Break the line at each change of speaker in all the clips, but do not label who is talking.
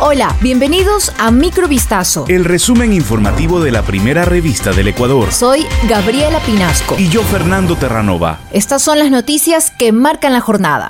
Hola, bienvenidos a Microvistazo.
El resumen informativo de la primera revista del Ecuador.
Soy Gabriela Pinasco.
Y yo, Fernando Terranova.
Estas son las noticias que marcan la jornada.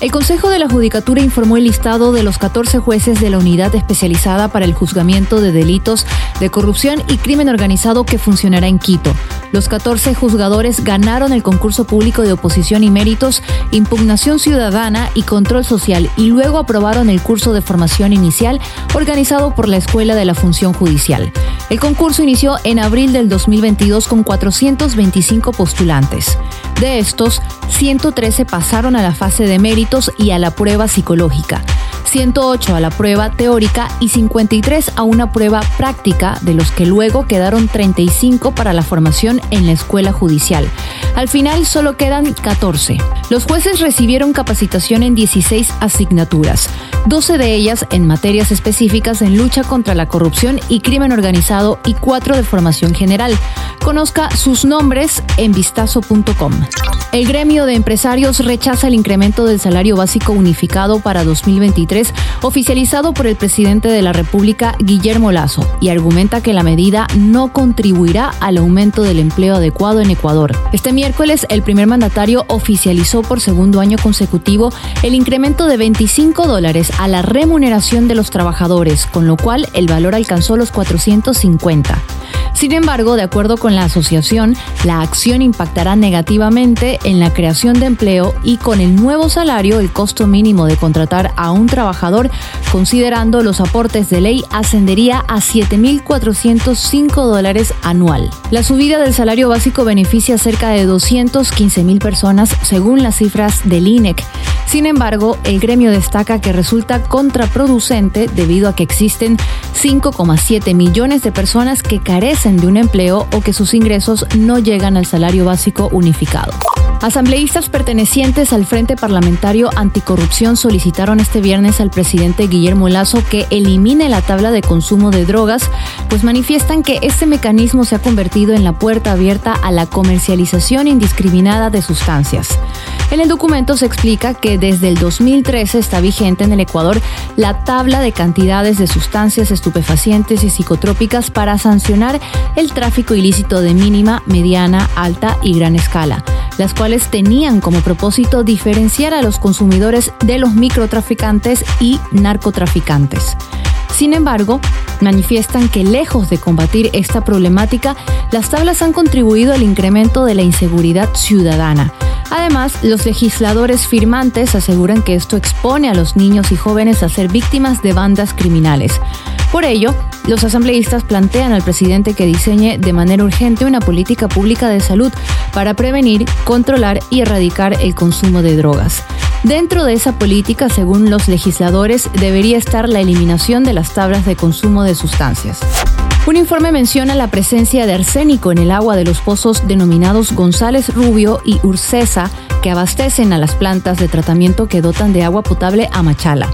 El Consejo de la Judicatura informó el listado de los 14 jueces de la unidad especializada para el juzgamiento de delitos de corrupción y crimen organizado que funcionará en Quito. Los 14 juzgadores ganaron el concurso público de oposición y méritos, impugnación ciudadana y control social y luego aprobaron el curso de formación inicial organizado por la Escuela de la Función Judicial. El concurso inició en abril del 2022 con 425 postulantes. De estos, 113 pasaron a la fase de méritos y a la prueba psicológica. 108 a la prueba teórica y 53 a una prueba práctica, de los que luego quedaron 35 para la formación en la escuela judicial. Al final solo quedan 14. Los jueces recibieron capacitación en 16 asignaturas, 12 de ellas en materias específicas en lucha contra la corrupción y crimen organizado y 4 de formación general. Conozca sus nombres en vistazo.com. El gremio de empresarios rechaza el incremento del salario básico unificado para 2023 oficializado por el presidente de la República, Guillermo Lazo, y argumenta que la medida no contribuirá al aumento del empleo adecuado en Ecuador. Este miércoles, el primer mandatario oficializó por segundo año consecutivo el incremento de 25 dólares a la remuneración de los trabajadores, con lo cual el valor alcanzó los 450. Sin embargo, de acuerdo con la asociación, la acción impactará negativamente en la creación de empleo y con el nuevo salario el costo mínimo de contratar a un trabajador, considerando los aportes de ley, ascendería a 7.405 dólares anual. La subida del salario básico beneficia a cerca de 215 mil personas según las cifras del INEC. Sin embargo, el gremio destaca que resulta contraproducente debido a que existen 5,7 millones de personas que carecen de un empleo o que sus ingresos no llegan al salario básico unificado. Asambleístas pertenecientes al Frente Parlamentario Anticorrupción solicitaron este viernes al presidente Guillermo Lazo que elimine la tabla de consumo de drogas, pues manifiestan que este mecanismo se ha convertido en la puerta abierta a la comercialización indiscriminada de sustancias. En el documento se explica que desde el 2013 está vigente en el Ecuador la tabla de cantidades de sustancias estupefacientes y psicotrópicas para sancionar el tráfico ilícito de mínima, mediana, alta y gran escala las cuales tenían como propósito diferenciar a los consumidores de los microtraficantes y narcotraficantes. Sin embargo, manifiestan que lejos de combatir esta problemática, las tablas han contribuido al incremento de la inseguridad ciudadana. Además, los legisladores firmantes aseguran que esto expone a los niños y jóvenes a ser víctimas de bandas criminales. Por ello, los asambleístas plantean al presidente que diseñe de manera urgente una política pública de salud para prevenir, controlar y erradicar el consumo de drogas. Dentro de esa política, según los legisladores, debería estar la eliminación de las tablas de consumo de sustancias. Un informe menciona la presencia de arsénico en el agua de los pozos denominados González Rubio y Ursesa que abastecen a las plantas de tratamiento que dotan de agua potable a Machala.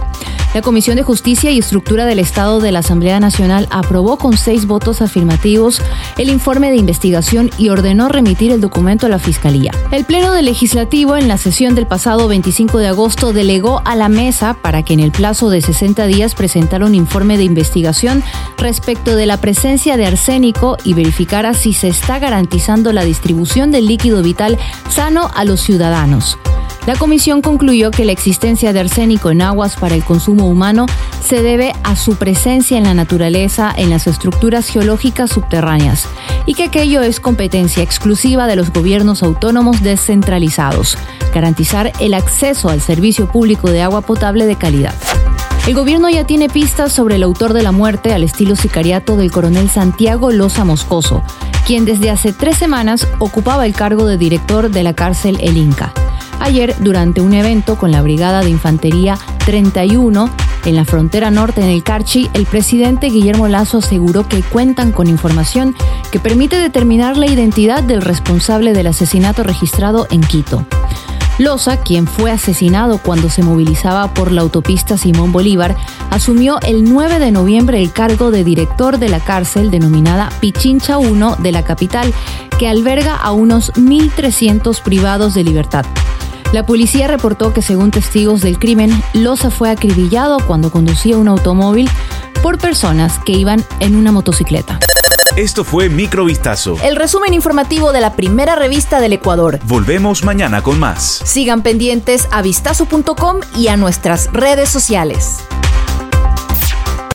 La Comisión de Justicia y Estructura del Estado de la Asamblea Nacional aprobó con seis votos afirmativos el informe de investigación y ordenó remitir el documento a la Fiscalía. El Pleno del Legislativo en la sesión del pasado 25 de agosto delegó a la mesa para que en el plazo de 60 días presentara un informe de investigación respecto de la presencia de arsénico y verificara si se está garantizando la distribución del líquido vital sano a los ciudadanos. La comisión concluyó que la existencia de arsénico en aguas para el consumo humano se debe a su presencia en la naturaleza en las estructuras geológicas subterráneas y que aquello es competencia exclusiva de los gobiernos autónomos descentralizados, garantizar el acceso al servicio público de agua potable de calidad. El gobierno ya tiene pistas sobre el autor de la muerte al estilo sicariato del coronel Santiago Loza Moscoso, quien desde hace tres semanas ocupaba el cargo de director de la cárcel El Inca. Ayer, durante un evento con la Brigada de Infantería 31 en la frontera norte en el Carchi, el presidente Guillermo Lazo aseguró que cuentan con información que permite determinar la identidad del responsable del asesinato registrado en Quito. Loza, quien fue asesinado cuando se movilizaba por la autopista Simón Bolívar, asumió el 9 de noviembre el cargo de director de la cárcel denominada Pichincha 1 de la capital, que alberga a unos 1.300 privados de libertad. La policía reportó que según testigos del crimen, Loza fue acribillado cuando conducía un automóvil por personas que iban en una motocicleta.
Esto fue Microvistazo.
El resumen informativo de la primera revista del Ecuador.
Volvemos mañana con más.
Sigan pendientes a vistazo.com y a nuestras redes sociales.